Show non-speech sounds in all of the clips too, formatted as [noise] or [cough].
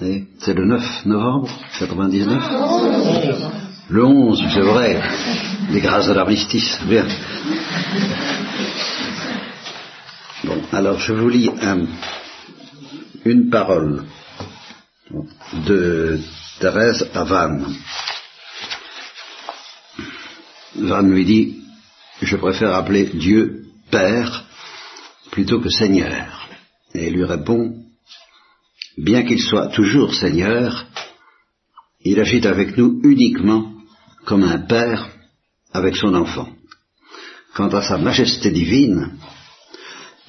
C'est le 9 novembre 99 Le 11, c'est vrai, les grâces de l'armistice. Bien. Bon, alors je vous lis un- une parole de Thérèse à Vannes. Vannes lui dit, je préfère appeler Dieu Père plutôt que Seigneur. Et il lui répond, bien qu'il soit toujours Seigneur, il agit avec nous uniquement comme un père avec son enfant. Quant à sa majesté divine,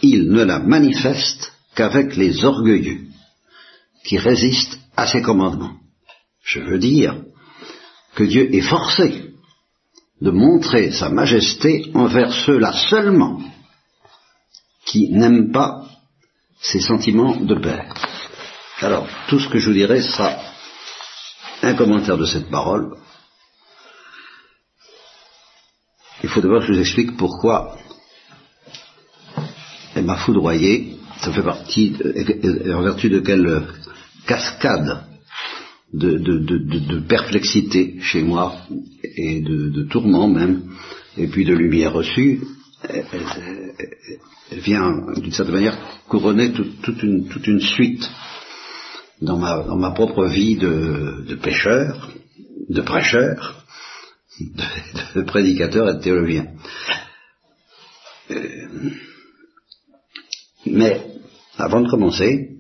il ne la manifeste qu'avec les orgueilleux qui résistent à ses commandements. Je veux dire que Dieu est forcé de montrer sa majesté envers ceux-là seulement qui n'aiment pas ses sentiments de père. Alors, tout ce que je vous dirai sera un commentaire de cette parole. Il faut d'abord que je vous explique pourquoi elle m'a foudroyé. Ça fait partie, en vertu de quelle cascade de, perplexité chez moi et de, tourments même, et puis de lumière reçue, elle, vient d'une certaine manière couronner toute une suite dans ma, dans ma propre vie de, de pêcheur, de prêcheur, de, prédicateur et de théologien. Euh, mais avant de commencer,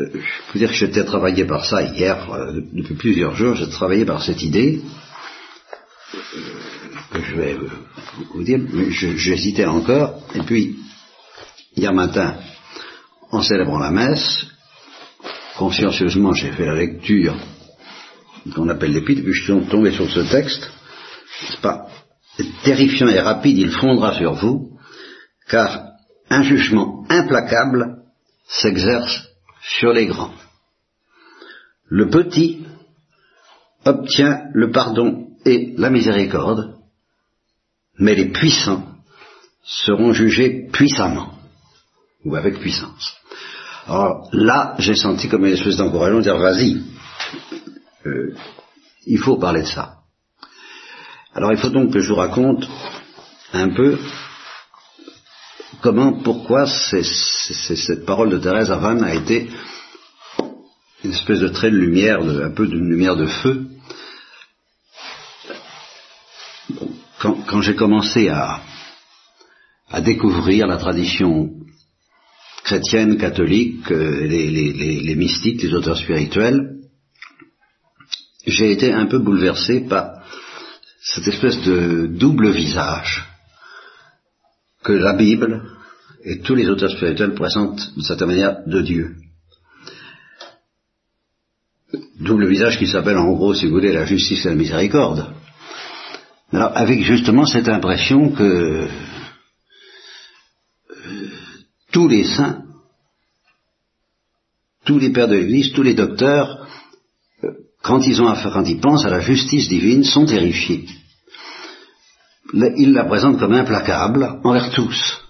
euh, je peux dire que j'étais travaillé par ça hier, euh, depuis plusieurs jours, j'ai travaillé par cette idée, que je vais vous dire, mais j'hésitais encore, et puis, hier matin, en célébrant la messe, consciencieusement j'ai fait la lecture qu'on appelle l'épître, puis je suis tombé sur ce texte, n'est-ce pas Terrifiant et rapide, il fondra sur vous, car un jugement implacable s'exerce sur les grands. Le petit obtient le pardon et la miséricorde, mais les puissants seront jugés puissamment, ou avec puissance. Alors là, j'ai senti comme une espèce d'encouragement de dire vas-y, euh, il faut parler de ça. Alors il faut donc que je vous raconte un peu comment, pourquoi cette parole de Thérèse Vannes a été une espèce de trait de lumière, un peu d'une lumière de feu. Quand j'ai commencé à découvrir la tradition chrétienne, catholique, euh, les, mystiques, les auteurs spirituels, j'ai été un peu bouleversé par cette espèce de double visage que la Bible et tous les auteurs spirituels présentent de certaine manière de Dieu. Double visage qui s'appelle en gros, si vous voulez, la justice et la miséricorde. Alors, avec justement cette impression que tous les saints, tous les pères de l'Église, tous les docteurs, euh, quand ils ont affaire, quand ils pensent à la justice divine, sont terrifiés. Ils la présentent comme implacable envers tous.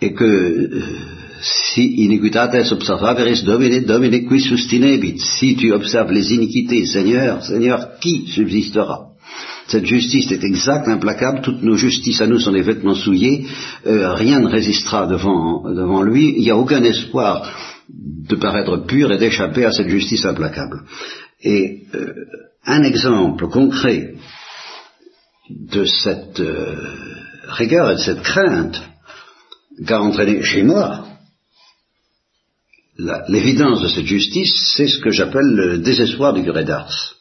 Et que euh, si iniquitates observaveris domine domine qui sustinebit, si tu observes les iniquités, Seigneur, Seigneur, qui subsistera? Cette justice est exacte, implacable, toutes nos justices à nous sont des vêtements souillés, euh, rien ne résistera devant, devant lui, il n'y a aucun espoir de paraître pur et d'échapper à cette justice implacable. Et euh, un exemple concret de cette euh, rigueur et de cette crainte qu'a entraîné chez moi l'évidence de cette justice, c'est ce que j'appelle le désespoir du curé d'Ars.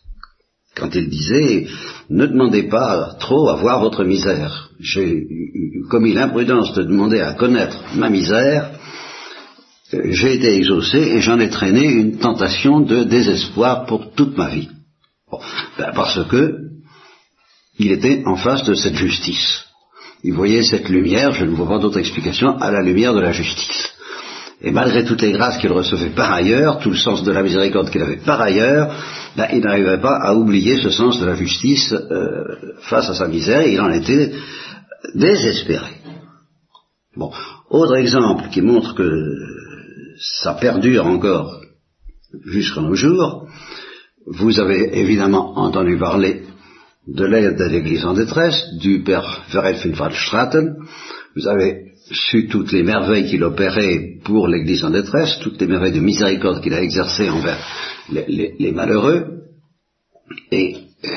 Quand il disait, ne demandez pas trop à voir votre misère. J'ai commis l'imprudence de demander à connaître ma misère, j'ai été exaucé et j'en ai traîné une tentation de désespoir pour toute ma vie. Ben, parce que il était en face de cette justice. Il voyait cette lumière, je ne vois pas d'autre explication, à la lumière de la justice. Et malgré toutes les grâces qu'il recevait par ailleurs, tout le sens de la miséricorde qu'il avait par ailleurs, il n'arrivait pas à oublier ce sens de la justice euh, face à sa misère, il en était désespéré. Bon, autre exemple qui montre que ça perdure encore jusqu'à nos jours. Vous avez évidemment entendu parler de l'aide de l'Église en détresse, du père Verret Straten. Vous avez su toutes les merveilles qu'il opérait pour l'Église en détresse, toutes les merveilles de miséricorde qu'il a exercées envers les, malheureux. Et euh,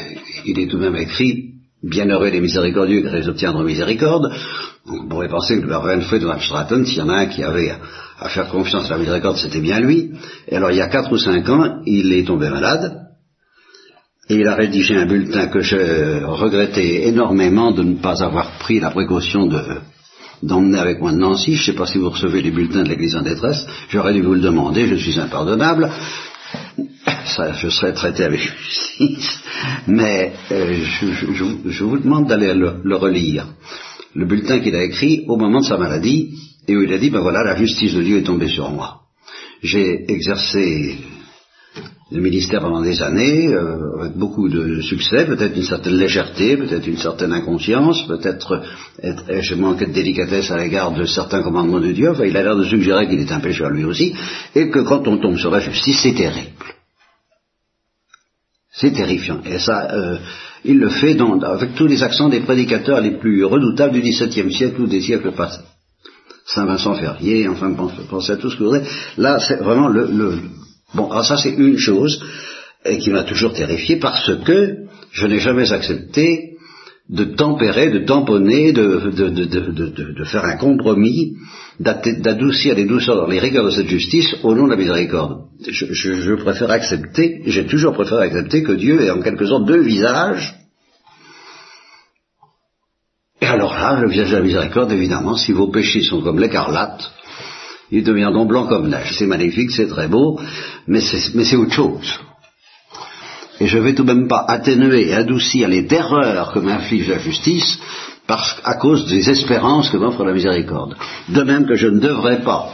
il est tout de même écrit Bienheureux les miséricordieux car ils obtiendront miséricorde. On pourrait penser que le Renfred van Straten, s'il y en a un qui avait à, faire confiance à la miséricorde, c'était bien lui. Et alors il y a quatre ou cinq ans, il est tombé malade. Et il a rédigé un bulletin que je regrettais énormément de ne pas avoir pris la précaution de, d'emmener avec moi de Nancy. Je ne sais pas si vous recevez les bulletins de l'Église en détresse. J'aurais dû vous le demander, je suis impardonnable. Ça, je serais traité avec justice. Mais euh, je, vous demande d'aller le, relire. Le bulletin qu'il a écrit au moment de sa maladie, et où il a dit, ben voilà, la justice de Dieu est tombée sur moi. J'ai exercé le ministère pendant des années, euh, avec beaucoup de succès, peut-être une certaine légèreté, peut-être une certaine inconscience, peut-être j'ai manqué de délicatesse à l'égard de certains commandements de Dieu, enfin il a l'air de suggérer qu'il est un pécheur lui aussi, et que quand on tombe sur la justice, c'est terrible. C'est terrifiant. Et ça, euh, il le fait avec tous les accents des prédicateurs les plus redoutables du XVIIe siècle ou des siècles passés. Saint Vincent Ferrier, enfin pensez à tout ce que vous voudrez. Là, c'est vraiment le, Bon, alors ça c'est une chose qui m'a toujours terrifié parce que je n'ai jamais accepté de tempérer, de tamponner, de, faire un compromis, d'adoucir les douceurs dans les rigueurs de cette justice au nom de la miséricorde. Je préfère accepter, j'ai toujours préféré accepter que Dieu ait en quelque sorte deux visages. Et alors là, le visage de la miséricorde, évidemment, si vos péchés sont comme l'écarlate, ils deviendront blancs comme neige. C'est magnifique, c'est très beau, mais c'est autre chose. Et je ne vais tout de même pas atténuer et adoucir les terreurs que m'inflige la justice parce, à cause des espérances que m'offre la miséricorde. De même que je ne devrais pas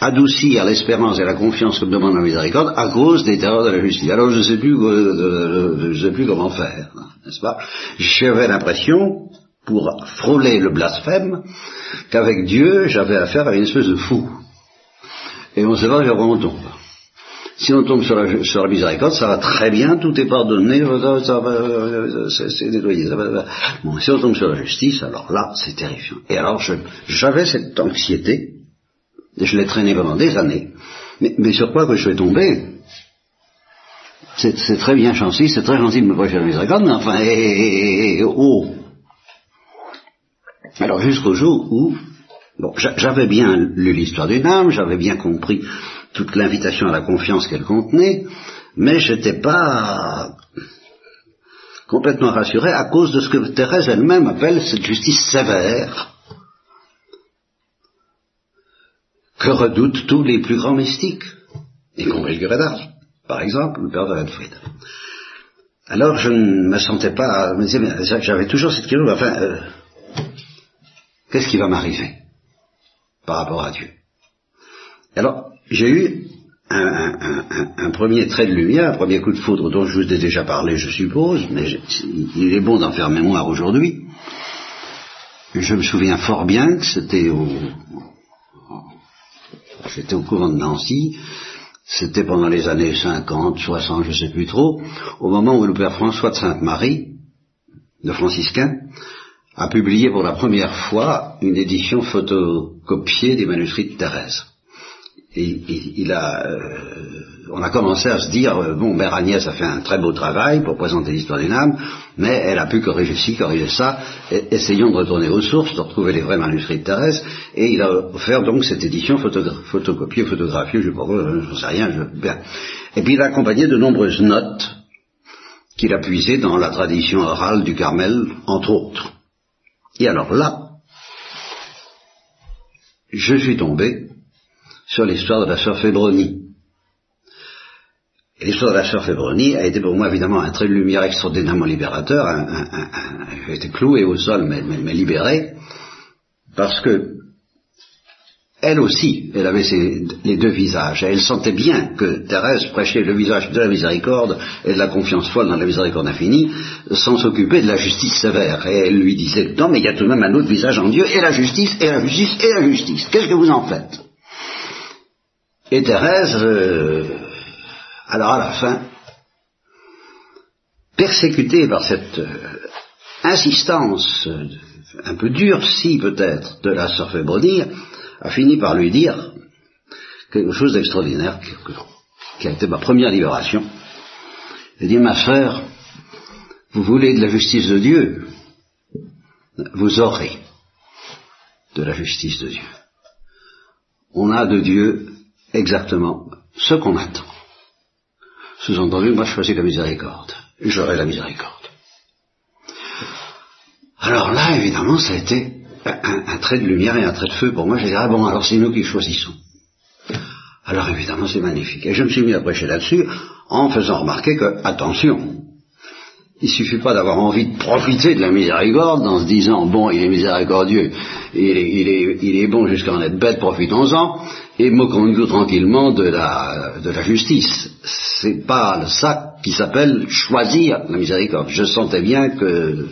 adoucir l'espérance et la confiance que me demande la miséricorde à cause des terreurs de la justice. Alors je ne sais plus, euh, euh, je sais plus comment faire, n'est-ce pas? J'avais l'impression pour frôler le blasphème qu'avec Dieu, j'avais affaire à une espèce de fou. Et on sait pas vers où on tombe. Si on tombe sur la, miséricorde, ça va très bien, tout est pardonné, ça va, c'est nettoyé. Bon, si on tombe sur la justice, alors là, c'est terrifiant. Et alors, j'avais cette anxiété, et je l'ai traînée pendant des années. Mais, sur quoi que je vais tomber C'est très bien gentil, c'est très gentil de me prêcher la miséricorde, mais enfin, et, oh, alors jusqu'au jour où, bon, j'avais bien lu l'histoire d'une âme, j'avais bien compris toute l'invitation à la confiance qu'elle contenait, mais j'étais pas complètement rassuré à cause de ce que Thérèse elle-même appelle cette justice sévère que redoutent tous les plus grands mystiques, y compris le curé par exemple, le père de Redfried. Alors je ne me sentais pas, j'avais toujours cette question, enfin, euh, qu'est-ce qui va m'arriver par rapport à Dieu? Alors, j'ai eu un, premier trait de lumière, un premier coup de foudre dont je vous ai déjà parlé, je suppose, mais il est bon d'en faire mémoire aujourd'hui. Je me souviens fort bien que c'était au, c'était au courant de Nancy, c'était pendant les années 50, 60, je ne sais plus trop, au moment où le Père François de Sainte-Marie, le franciscain, a publié pour la première fois une édition photocopiée des manuscrits de Thérèse. Et, il a, euh, on a commencé à se dire, euh, bon, Mère Agnès a fait un très beau travail pour présenter l'histoire d'une âme, mais elle a pu corriger ci, corriger ça, essayons de retourner aux sources, de retrouver les vrais manuscrits de Thérèse, et il a offert donc cette édition photocopiée, photographiée, je ne sais rien, je, bien. Et puis il a accompagné de nombreuses notes qu'il a puisées dans la tradition orale du Carmel, entre autres. Et alors là, je suis tombé sur l'histoire de la sœur Fébronie. L'histoire de la sœur Fébronie a été pour moi évidemment un trait de lumière extraordinairement libérateur. J'ai été cloué au sol mais, mais libéré parce que elle aussi, elle avait les deux visages. elle sentait bien que Thérèse prêchait le visage de la miséricorde et de la confiance folle dans la miséricorde infinie, sans s'occuper de la justice sévère. Et elle lui disait, non, mais il y a tout de même un autre visage en Dieu, et la justice, et la justice, et la justice. Qu'est-ce que vous en faites? Et Thérèse, euh, alors à la fin, persécutée par cette euh, insistance euh, un peu durcie peut-être de la sœur a fini par lui dire quelque chose d'extraordinaire qui a été ma première libération. Elle dit, ma sœur, vous voulez de la justice de Dieu, vous aurez de la justice de Dieu. On a de Dieu exactement ce qu'on attend. Sous-entendu, moi je choisis la miséricorde. J'aurai la miséricorde. Alors là, évidemment, ça a été un, trait de lumière et un trait de feu pour moi. J'ai dit, ah bon, alors c'est nous qui choisissons. Alors évidemment, c'est magnifique. Et je me suis mis à prêcher là-dessus en faisant remarquer que, attention, il suffit pas d'avoir envie de profiter de la miséricorde en se disant bon, il est miséricordieux, il est, il est, il est bon jusqu'à en être bête, profitons-en, et moquons-nous tranquillement de la, de la justice. C'est pas ça qui s'appelle choisir la miséricorde. Je sentais bien que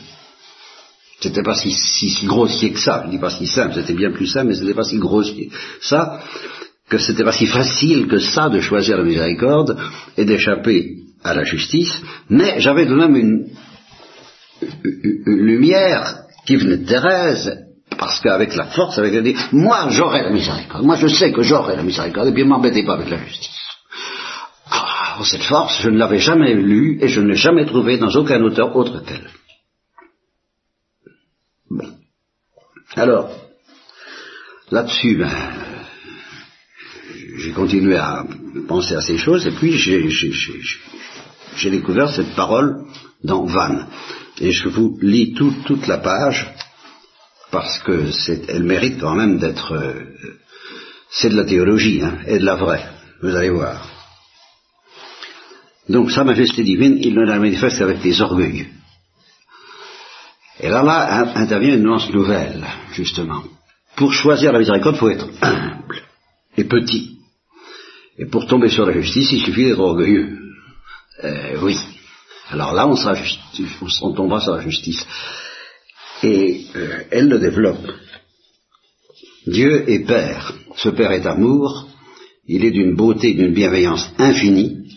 c'était pas si, si, si, grossier que ça. Je dis pas si simple, c'était bien plus simple, mais c'était pas si grossier. Ça, que c'était pas si facile que ça de choisir la miséricorde et d'échapper à la justice, mais j'avais de même une, lumière qui venait de Thérèse, parce qu'avec la force, avec dit, moi j'aurai la miséricorde, moi je sais que j'aurai la miséricorde, et puis m'embêtez pas avec la justice. Ah, cette force, je ne l'avais jamais lue et je ne l'ai jamais trouvée dans aucun auteur autre qu'elle. Bon. Alors, là-dessus, ben, j'ai continué à penser à ces choses, et puis j'ai découvert cette parole dans Van. Et je vous lis toute la page, parce que elle mérite quand même d'être... Euh, c'est de la théologie, hein, et de la vraie, vous allez voir. Donc, Sa Majesté divine, il ne la manifeste qu'avec des orgueils. Et là, là, intervient une nuance nouvelle, justement. Pour choisir la miséricorde, il faut être humble et petit. Et pour tomber sur la justice, il suffit d'être orgueilleux. Euh, oui. Alors là, on, sera, on tombera sur la justice. Et euh, elle le développe. Dieu est Père. Ce Père est amour. Il est d'une beauté, d'une bienveillance infinie.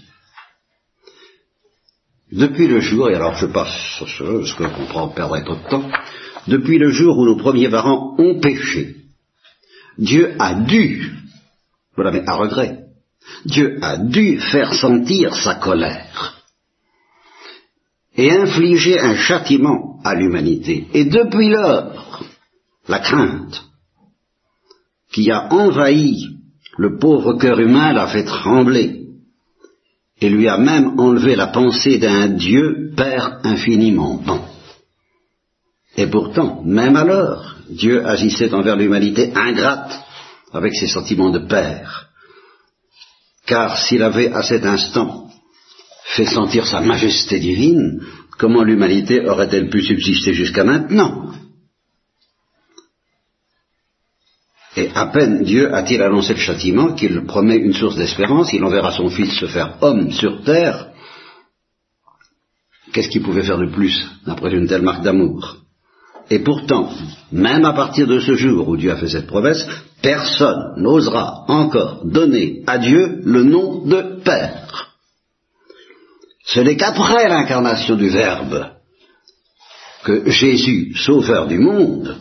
Depuis le jour, et alors je passe sur ce, parce que je comprends perdrait trop de temps, depuis le jour où nos premiers parents ont péché, Dieu a dû, voilà, mais à regret, Dieu a dû faire sentir sa colère et infliger un châtiment à l'humanité. Et depuis lors, la crainte qui a envahi le pauvre cœur humain l'a fait trembler et lui a même enlevé la pensée d'un Dieu Père infiniment bon. Et pourtant, même alors, Dieu agissait envers l'humanité ingrate avec ses sentiments de Père car s'il avait à cet instant fait sentir sa majesté divine, comment l'humanité aurait-elle pu subsister jusqu'à maintenant? Et à peine Dieu a-t-il annoncé le châtiment qu'il promet une source d'espérance, il enverra son Fils se faire homme sur terre. Qu'est-ce qu'il pouvait faire de plus après une telle marque d'amour? Et pourtant, même à partir de ce jour où Dieu a fait cette promesse, personne n'osera encore donner à Dieu le nom de Père. Ce n'est qu'après l'incarnation du Verbe que Jésus, sauveur du monde,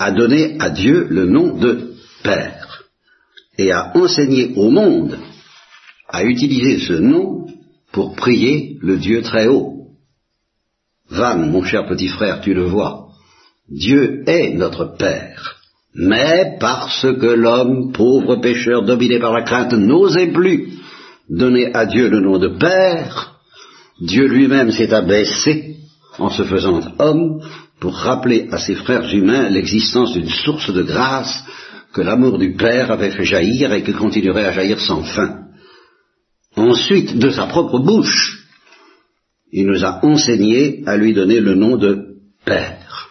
a donné à Dieu le nom de Père et a enseigné au monde à utiliser ce nom pour prier le Dieu très haut. Van, mon cher petit frère, tu le vois, Dieu est notre Père. Mais parce que l'homme, pauvre pécheur, dominé par la crainte, n'osait plus donner à Dieu le nom de Père, Dieu lui-même s'est abaissé en se faisant homme pour rappeler à ses frères humains l'existence d'une source de grâce que l'amour du Père avait fait jaillir et qui continuerait à jaillir sans fin. Ensuite, de sa propre bouche, il nous a enseigné à lui donner le nom de Père.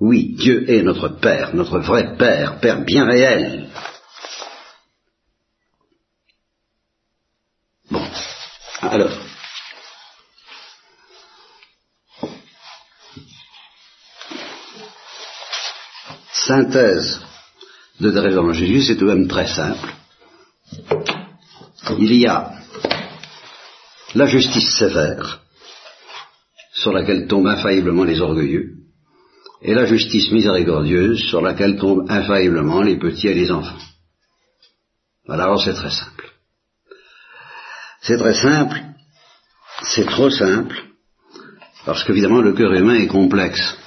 Oui, Dieu est notre Père, notre vrai Père, Père bien réel. Bon, alors. Synthèse de Thérèse Jésus, c'est tout de même très simple. il y a la justice sévère, sur laquelle tombent infailliblement les orgueilleux, et la justice miséricordieuse, sur laquelle tombent infailliblement les petits et les enfants. Voilà, alors c'est très simple. C'est très simple, c'est trop simple, parce qu'évidemment le cœur humain est complexe.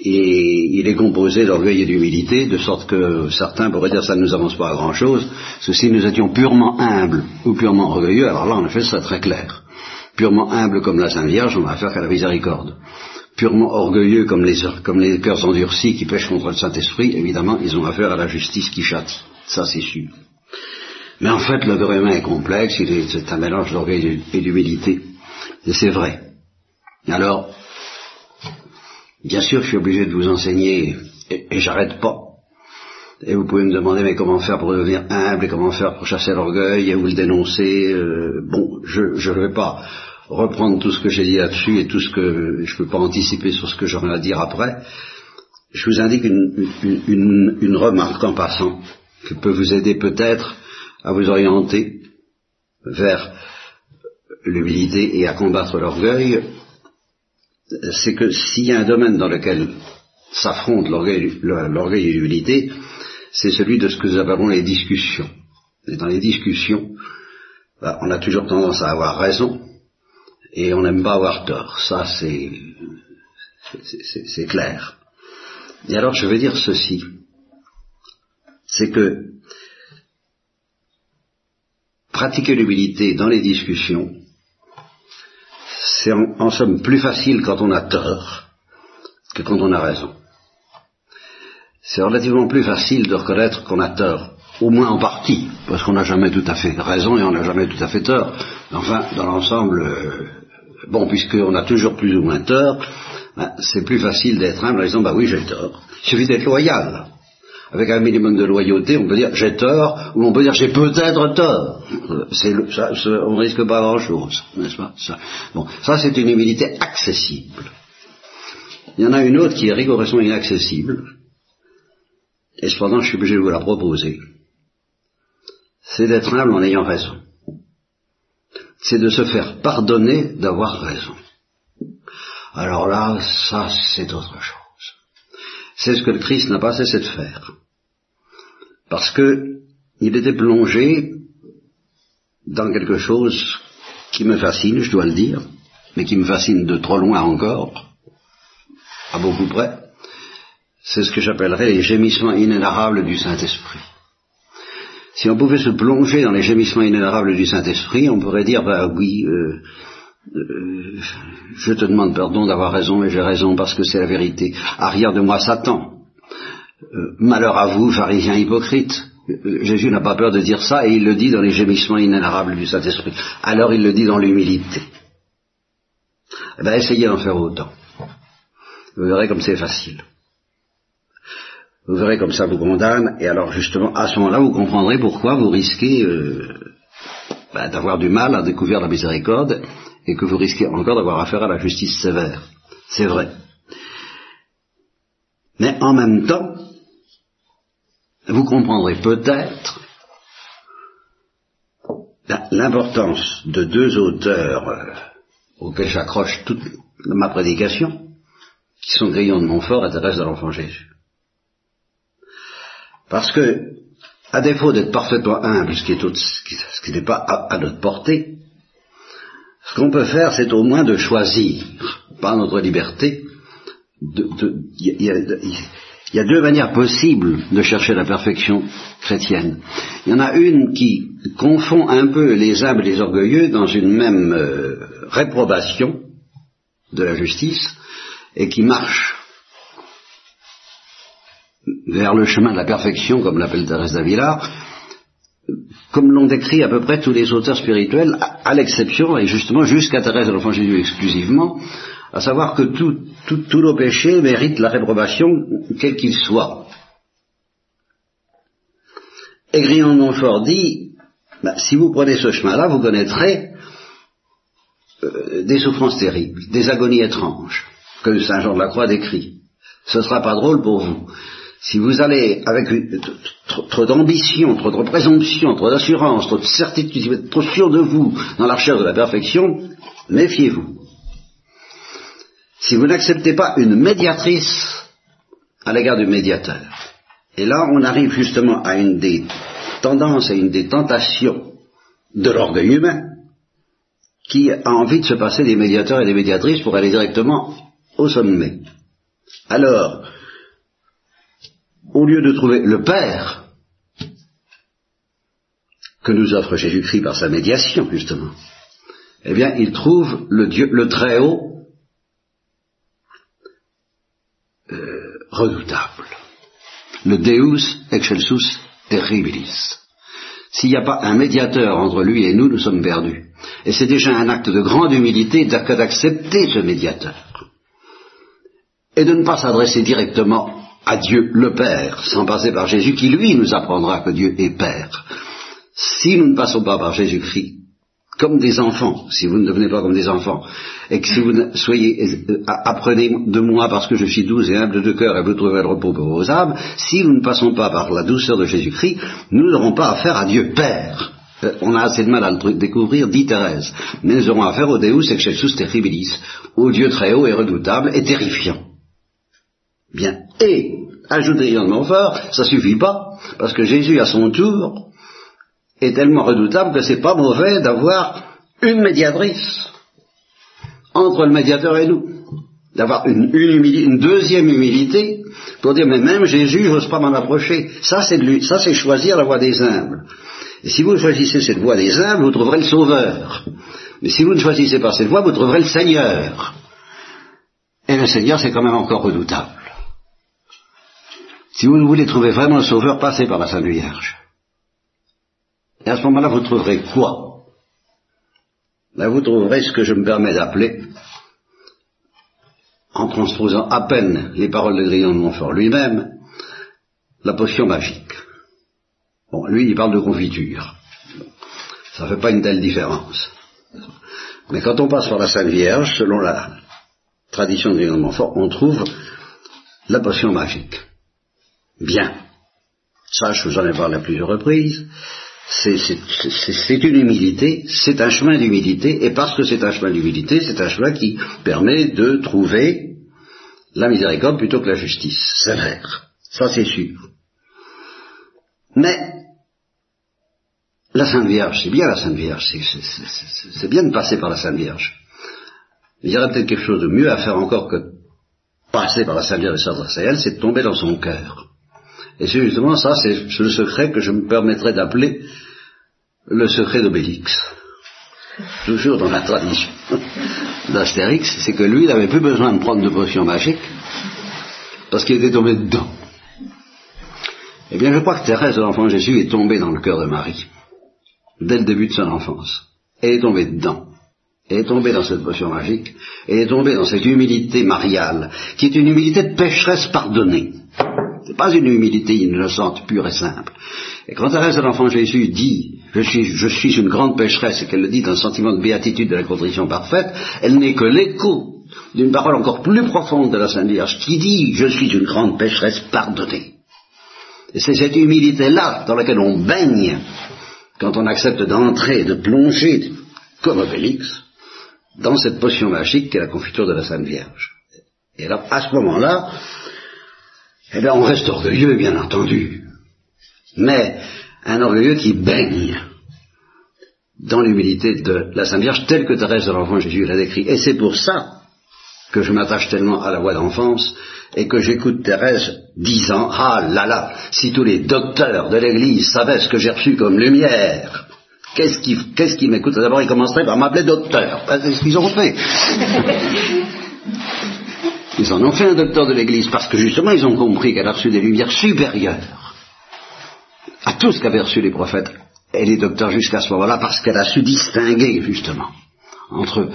Et il est composé d'orgueil et d'humilité, de sorte que certains pourraient dire ça ne nous avance pas à grand chose, parce si nous étions purement humbles ou purement orgueilleux, alors là en effet ce serait très clair. Purement humbles comme la Sainte Vierge, on va faire qu'à la miséricorde. Purement orgueilleux comme les, comme cœurs endurcis qui pêchent contre le Saint-Esprit, évidemment ils ont affaire à la justice qui châtie. Ça c'est sûr. Mais en fait, cœur humain est complexe, c'est un mélange d'orgueil et d'humilité. Et c'est vrai. Alors, bien sûr, je suis obligé de vous enseigner, et, j'arrête pas. Et vous pouvez me demander, mais comment faire pour devenir humble, et comment faire pour chasser l'orgueil, et vous le dénoncer. Euh, bon, je ne vais pas reprendre tout ce que j'ai dit là-dessus, et tout ce que je ne peux pas anticiper sur ce que j'aurai à dire après. Je vous indique une remarque en passant, qui peut vous aider peut-être à vous orienter vers l'humilité et à combattre l'orgueil, c'est que s'il y a un domaine dans lequel s'affrontent l'orgueil et l'humilité, c'est celui de ce que nous appelons les discussions. Et dans les discussions, bah, on a toujours tendance à avoir raison et on n'aime pas avoir tort. Ça, c'est, c'est clair. Et alors, je veux dire ceci. C'est que pratiquer l'humilité dans les discussions, c'est en, somme plus facile quand on a tort que quand on a raison. C'est relativement plus facile de reconnaître qu'on a tort, au moins en partie, parce qu'on n'a jamais tout à fait raison et on n'a jamais tout à fait tort. Enfin, dans l'ensemble, euh, bon, puisqu'on a toujours plus ou moins tort, ben, c'est plus facile d'être humble en disant, bah oui, j'ai tort. Il suffit d'être loyal avec un minimum de loyauté, on peut dire j'ai tort, ou on peut dire j'ai peut-être tort. C'est ça, on risque pas grand-chose, n'est-ce pas? Bon, ça c'est une humilité accessible. Il y en a une autre qui est rigoureusement inaccessible, et cependant je suis obligé de vous la proposer. C'est d'être humble en ayant raison. C'est de se faire pardonner d'avoir raison. Alors là, ça c'est autre chose. C'est ce que le Christ n'a pas cessé de faire. Parce que il était plongé dans quelque chose qui me fascine, je dois le dire, mais qui me fascine de trop loin encore, à beaucoup près. C'est ce que j'appellerais les gémissements inénarrables du Saint-Esprit. Si on pouvait se plonger dans les gémissements inénarrables du Saint-Esprit, on pourrait dire, bah oui, euh, euh, je te demande pardon d'avoir raison, mais j'ai raison parce que c'est la vérité. Arrière de moi Satan. Euh, malheur à vous, pharisiens hypocrites. Euh, Jésus n'a pas peur de dire ça et il le dit dans les gémissements inénarrables du Saint-Esprit. Alors il le dit dans l'humilité. Eh bien, essayez d'en faire autant. Vous verrez comme c'est facile. Vous verrez comme ça vous condamne, et alors justement, à ce moment-là, vous comprendrez pourquoi vous risquez ben, d'avoir du mal à découvrir la miséricorde et que vous risquez encore d'avoir affaire à la justice sévère. C'est vrai. Mais en même temps, vous comprendrez peut-être l'importance de deux auteurs euh, auxquels j'accroche toute ma prédication, qui sont Grillon de Montfort et Thérèse de l'Enfant Jésus. Parce que, à défaut d'être parfaitement humble, ce qui n'est pas à, notre portée, ce qu'on peut faire, c'est au moins de choisir, par notre liberté, il y, a deux manières possibles de chercher la perfection chrétienne. Il y en a une qui confond un peu les humbles et les orgueilleux dans une même euh, réprobation de la justice et qui marche vers le chemin de la perfection, comme l'appelle Thérèse d'Avila, comme l'ont décrit à peu près tous les auteurs spirituels, à, l'exception, et justement jusqu'à Thérèse de l'Enfant Jésus exclusivement, à savoir que tous nos péchés méritent la réprobation, quel qu'il soit. Et Grillon de Montfort dit, bah, si vous prenez ce chemin-là, vous connaîtrez euh, des souffrances terribles, des agonies étranges, que Saint Jean de la Croix décrit. Ce ne sera pas drôle pour vous. Si vous allez avec trop, d'ambition, trop de présomption, trop d'assurance, trop de certitude, trop sûr de vous dans la recherche de la perfection, méfiez-vous. Si vous n'acceptez pas une médiatrice à l'égard du médiateur, et là on arrive justement à une des tendances, à une des tentations de l'orgueil humain, qui a envie de se passer des médiateurs et des médiatrices pour aller directement au sommet. Alors, au lieu de trouver le Père que nous offre Jésus-Christ par sa médiation, justement, eh bien, il trouve le Dieu, le Très-Haut, euh, redoutable. Le Deus excelsus terribilis. S'il n'y a pas un médiateur entre lui et nous, nous sommes perdus. Et c'est déjà un acte de grande humilité d'accepter ce médiateur. Et de ne pas s'adresser directement à Dieu le Père, sans passer par Jésus, qui lui nous apprendra que Dieu est Père. Si nous ne passons pas par Jésus-Christ, comme des enfants, si vous ne devenez pas comme des enfants, et que si vous soyez, euh, apprenez de moi parce que je suis doux et humble de cœur et vous trouverez le repos pour vos âmes, si nous ne passons pas par la douceur de Jésus-Christ, nous n'aurons pas affaire à Dieu Père. Euh, on a assez de mal à le découvrir, dit Thérèse. Mais nous aurons affaire au Deus excelsus terribilis, au Dieu très haut et redoutable et terrifiant. Bien. Et, ajoute de Montfort, ça suffit pas, parce que Jésus, à son tour, est tellement redoutable que c'est pas mauvais d'avoir une médiatrice entre le médiateur et nous. D'avoir une, une, deuxième humilité pour dire, mais même Jésus, j'ose pas m'en approcher. Ça, c'est lui, ça, c'est choisir la voie des humbles. Et si vous choisissez cette voie des humbles, vous trouverez le Sauveur. Mais si vous ne choisissez pas cette voie, vous trouverez le Seigneur. Et le Seigneur, c'est quand même encore redoutable. Si vous voulez trouver vraiment le Sauveur, passez par la Sainte Vierge. Et à ce moment-là, vous trouverez quoi? Là, vous trouverez ce que je me permets d'appeler, en transposant à peine les paroles de Grillon de Montfort lui-même, la potion magique. Bon, lui, il parle de confiture. Ça ne fait pas une telle différence. Mais quand on passe par la Sainte Vierge, selon la tradition de Grillon de Montfort, on trouve la potion magique. Bien. Ça, je vous en ai parlé à plusieurs reprises. C'est une humilité, c'est un chemin d'humilité, et parce que c'est un chemin d'humilité, c'est un chemin qui permet de trouver la miséricorde plutôt que la justice sévère. Ça, c'est sûr. Mais la Sainte Vierge, c'est bien la Sainte Vierge, c'est bien de passer par la Sainte Vierge. Il y aurait peut-être quelque chose de mieux à faire encore que passer par la Sainte Vierge de elle, c'est de tomber dans son cœur. Et c'est justement ça, c'est le secret que je me permettrais d'appeler le secret d'Obélix. Toujours dans la tradition [laughs] d'Astérix, c'est que lui, il n'avait plus besoin de prendre de potions magiques, parce qu'il était tombé dedans. Eh bien, je crois que Thérèse, l'enfant Jésus, est tombée dans le cœur de Marie, dès le début de son enfance. Elle est tombée dedans. Elle est tombée dans cette potion magique, elle est tombée dans cette humilité mariale, qui est une humilité de pécheresse pardonnée. C'est pas une humilité innocente, pure et simple. Et quand Thérèse de l'Enfant Jésus dit je suis, une grande pécheresse et qu'elle le dit dans le sentiment de béatitude de la contrition parfaite, elle n'est que l'écho d'une parole encore plus profonde de la Sainte Vierge qui dit je suis une grande pécheresse pardonnée. Et c'est cette humilité-là dans laquelle on baigne quand on accepte d'entrer, de plonger, comme Obélix, dans cette potion magique qu'est la confiture de la Sainte Vierge. Et là, à ce moment-là, eh bien, on reste orgueilleux, bien entendu. Mais un orgueilleux qui baigne dans l'humilité de la Sainte Vierge, telle que Thérèse de l'Enfant Jésus l'a décrit. Et c'est pour ça que je m'attache tellement à la voix d'enfance et que j'écoute Thérèse disant Ah là là, si tous les docteurs de l'Église savaient ce que j'ai reçu comme lumière, qu'est-ce qui, qu'est-ce qui m'écoute? D'abord, ils commenceraient par m'appeler docteur. C'est ce qu'ils ont fait. [laughs] Ils en ont fait un docteur de l'Église parce que justement ils ont compris qu'elle a reçu des lumières supérieures à tout ce qu'avaient reçu les prophètes et les docteurs jusqu'à ce moment-là parce qu'elle a su distinguer justement entre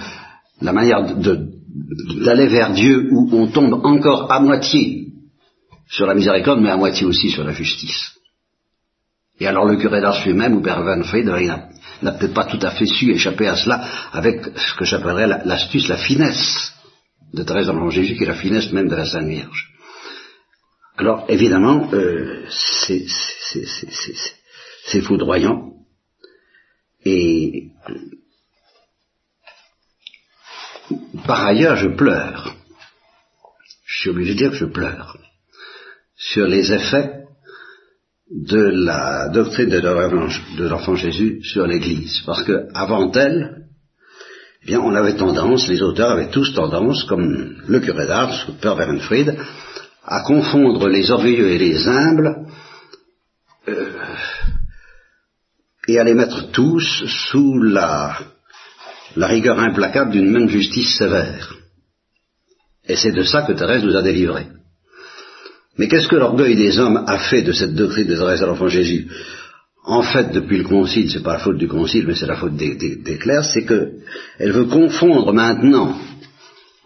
la manière d'aller vers Dieu où on tombe encore à moitié sur la miséricorde mais à moitié aussi sur la justice. Et alors le curé d'Ars lui-même, ou Père Van n'a peut-être pas tout à fait su échapper à cela avec ce que j'appellerais l'astuce, la finesse de Thérèse d'Enfant Jésus, qui est la finesse même de la Sainte Vierge. Alors évidemment, euh, c'est foudroyant. Et par ailleurs, je pleure. Je suis obligé de dire que je pleure sur les effets de la doctrine de l'enfant Jésus sur l'Église. Parce que avant elle, eh bien, on avait tendance, les auteurs avaient tous tendance, comme le curé d'Ars, père Bernfried, à confondre les orgueilleux et les humbles euh, et à les mettre tous sous la, la rigueur implacable d'une même justice sévère. Et c'est de ça que Thérèse nous a délivrés. Mais qu'est-ce que l'orgueil des hommes a fait de cette doctrine des adresses à l'enfant Jésus? En fait, depuis le Concile, c'est pas la faute du Concile, mais c'est la faute des, des, clercs, c'est qu'elle veut confondre maintenant,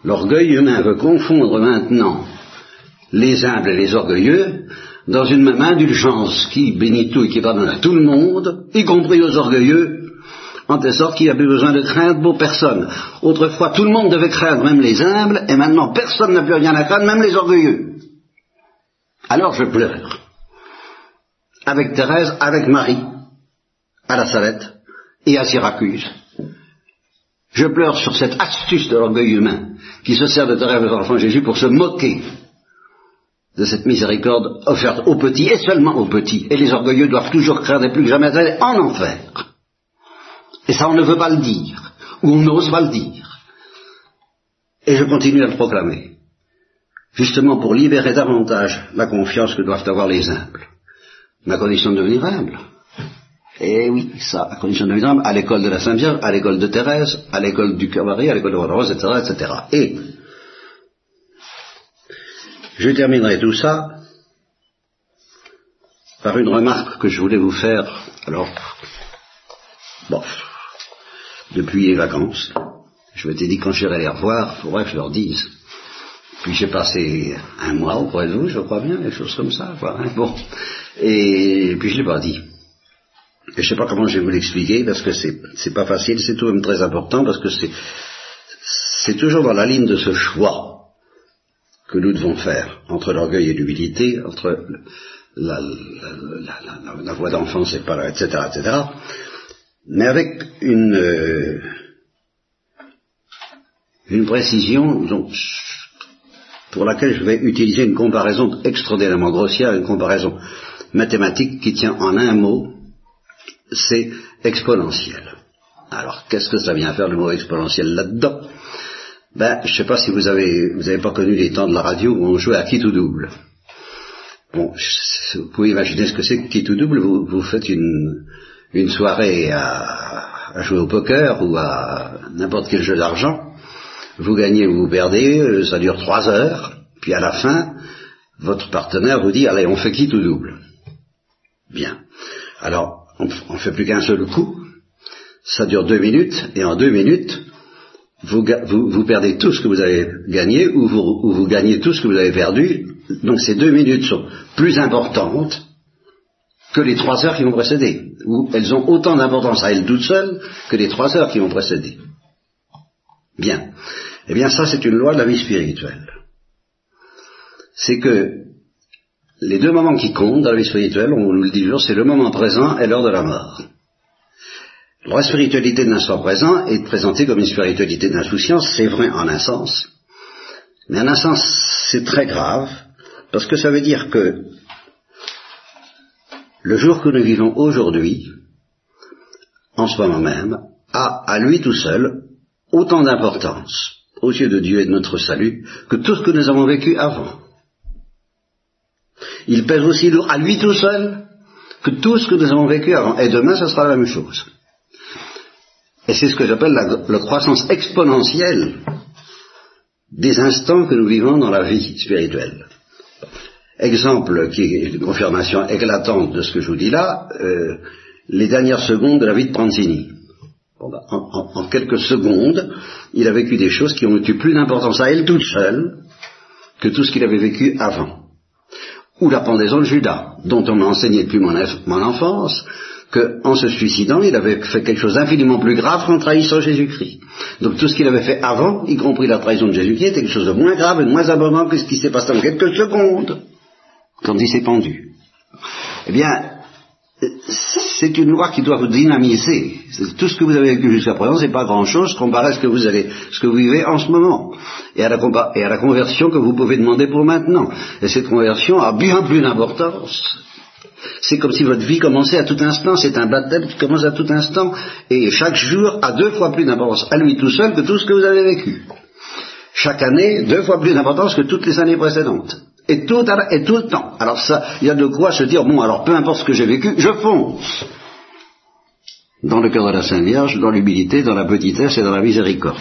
l'orgueil humain veut confondre maintenant les humbles et les orgueilleux dans une même indulgence qui bénit tout et qui pardonne à tout le monde, y compris aux orgueilleux, en telle sorte qu'il n'y a plus besoin de craindre pour personne. Autrefois, tout le monde devait craindre, même les humbles, et maintenant personne n'a plus rien à craindre, même les orgueilleux. Alors je pleure. Avec Thérèse, avec Marie, à la Salette et à Syracuse. Je pleure sur cette astuce de l'orgueil humain qui se sert de Thérèse de l'enfant Jésus pour se moquer de cette miséricorde offerte aux petits et seulement aux petits. Et les orgueilleux doivent toujours craindre plus que jamais aller en enfer. Et ça, on ne veut pas le dire, ou on n'ose pas le dire. Et je continue à le proclamer justement pour libérer davantage la confiance que doivent avoir les humbles. Ma condition de devenir humble. Eh oui, ça, à condition de devenir humble, à l'école de la Sainte-Vierge, à l'école de Thérèse, à l'école du Cavalier, à l'école de Rose, etc., etc. Et, je terminerai tout ça par une remarque que je voulais vous faire, alors, bon, depuis les vacances. Je m'étais dit quand j'irai les revoir, il faudrait que je leur dise puis j'ai passé un mois auprès de vous, je crois bien, des choses comme ça, quoi. Hein. bon. Et puis je l'ai pas dit. Et je sais pas comment je vais vous l'expliquer, parce que c'est, c'est pas facile, c'est tout de même très important, parce que c'est, toujours dans la ligne de ce choix que nous devons faire entre l'orgueil et l'humilité, entre la, voix d'enfance, etc., etc., mais avec une, euh, une précision donc, pour laquelle je vais utiliser une comparaison extraordinairement grossière, une comparaison mathématique qui tient en un mot, c'est exponentiel. Alors, qu'est-ce que ça vient faire le mot exponentiel là-dedans? Ben, je ne sais pas si vous avez, vous n'avez pas connu les temps de la radio où on jouait à qui tout double. Bon, vous pouvez imaginer ce que c'est que qui tout double. Vous, vous faites une, une soirée à, à jouer au poker ou à n'importe quel jeu d'argent vous gagnez ou vous perdez, euh, ça dure trois heures, puis à la fin, votre partenaire vous dit, allez, on fait qui tout double? Bien. Alors, on ne fait plus qu'un seul coup, ça dure deux minutes, et en deux minutes, vous, vous, perdez tout ce que vous avez gagné, ou vous, ou vous gagnez tout ce que vous avez perdu, donc ces deux minutes sont plus importantes que les trois heures qui vont précéder, ou elles ont autant d'importance à elles toutes seules que les trois heures qui vont précéder. Bien. Eh bien ça c'est une loi de la vie spirituelle. C'est que les deux moments qui comptent dans la vie spirituelle, on nous le dit toujours, c'est le moment présent et l'heure de la mort. La spiritualité de l'instant présent est présentée comme une spiritualité d'insouciance, c'est vrai en un sens, mais en un sens c'est très grave, parce que ça veut dire que le jour que nous vivons aujourd'hui, en ce moment même, a à lui tout seul autant d'importance aux yeux de Dieu et de notre salut que tout ce que nous avons vécu avant. Il pèse aussi à lui tout seul que tout ce que nous avons vécu avant. Et demain, ce sera la même chose. Et c'est ce que j'appelle la, croissance exponentielle des instants que nous vivons dans la vie spirituelle. Exemple qui est une confirmation éclatante de ce que je vous dis là, euh, les dernières secondes de la vie de Pranzini. Bah, en, quelques secondes, il a vécu des choses qui ont eu plus d'importance à elle toute seule que tout ce qu'il avait vécu avant. Ou la pendaison de Judas, dont on m'a enseigné depuis mon, enfance qu'en se suicidant, il avait fait quelque chose d'infiniment plus grave qu'en trahissant Jésus-Christ. Donc tout ce qu'il avait fait avant, y compris la trahison de Jésus-Christ, était quelque chose de moins grave et de moins abondant que ce qui s'est passé en quelques secondes. quand il s'est pendu. Eh bien, c'est une loi qui doit vous dynamiser. Tout ce que vous avez vécu jusqu'à présent, c'est pas grand-chose comparé à ce que vous allez, ce que vous vivez en ce moment, et à, la, et à la conversion que vous pouvez demander pour maintenant. Et cette conversion a bien plus d'importance. C'est comme si votre vie commençait à tout instant, c'est un baptême qui commence à tout instant, et chaque jour a deux fois plus d'importance à lui tout seul que tout ce que vous avez vécu. Chaque année, deux fois plus d'importance que toutes les années précédentes. Et tout, le temps. Alors ça, il y a de quoi se dire, bon, alors peu importe ce que j'ai vécu, je fonce. Dans le cœur de la Sainte Vierge, dans l'humilité, dans la petitesse et dans la miséricorde.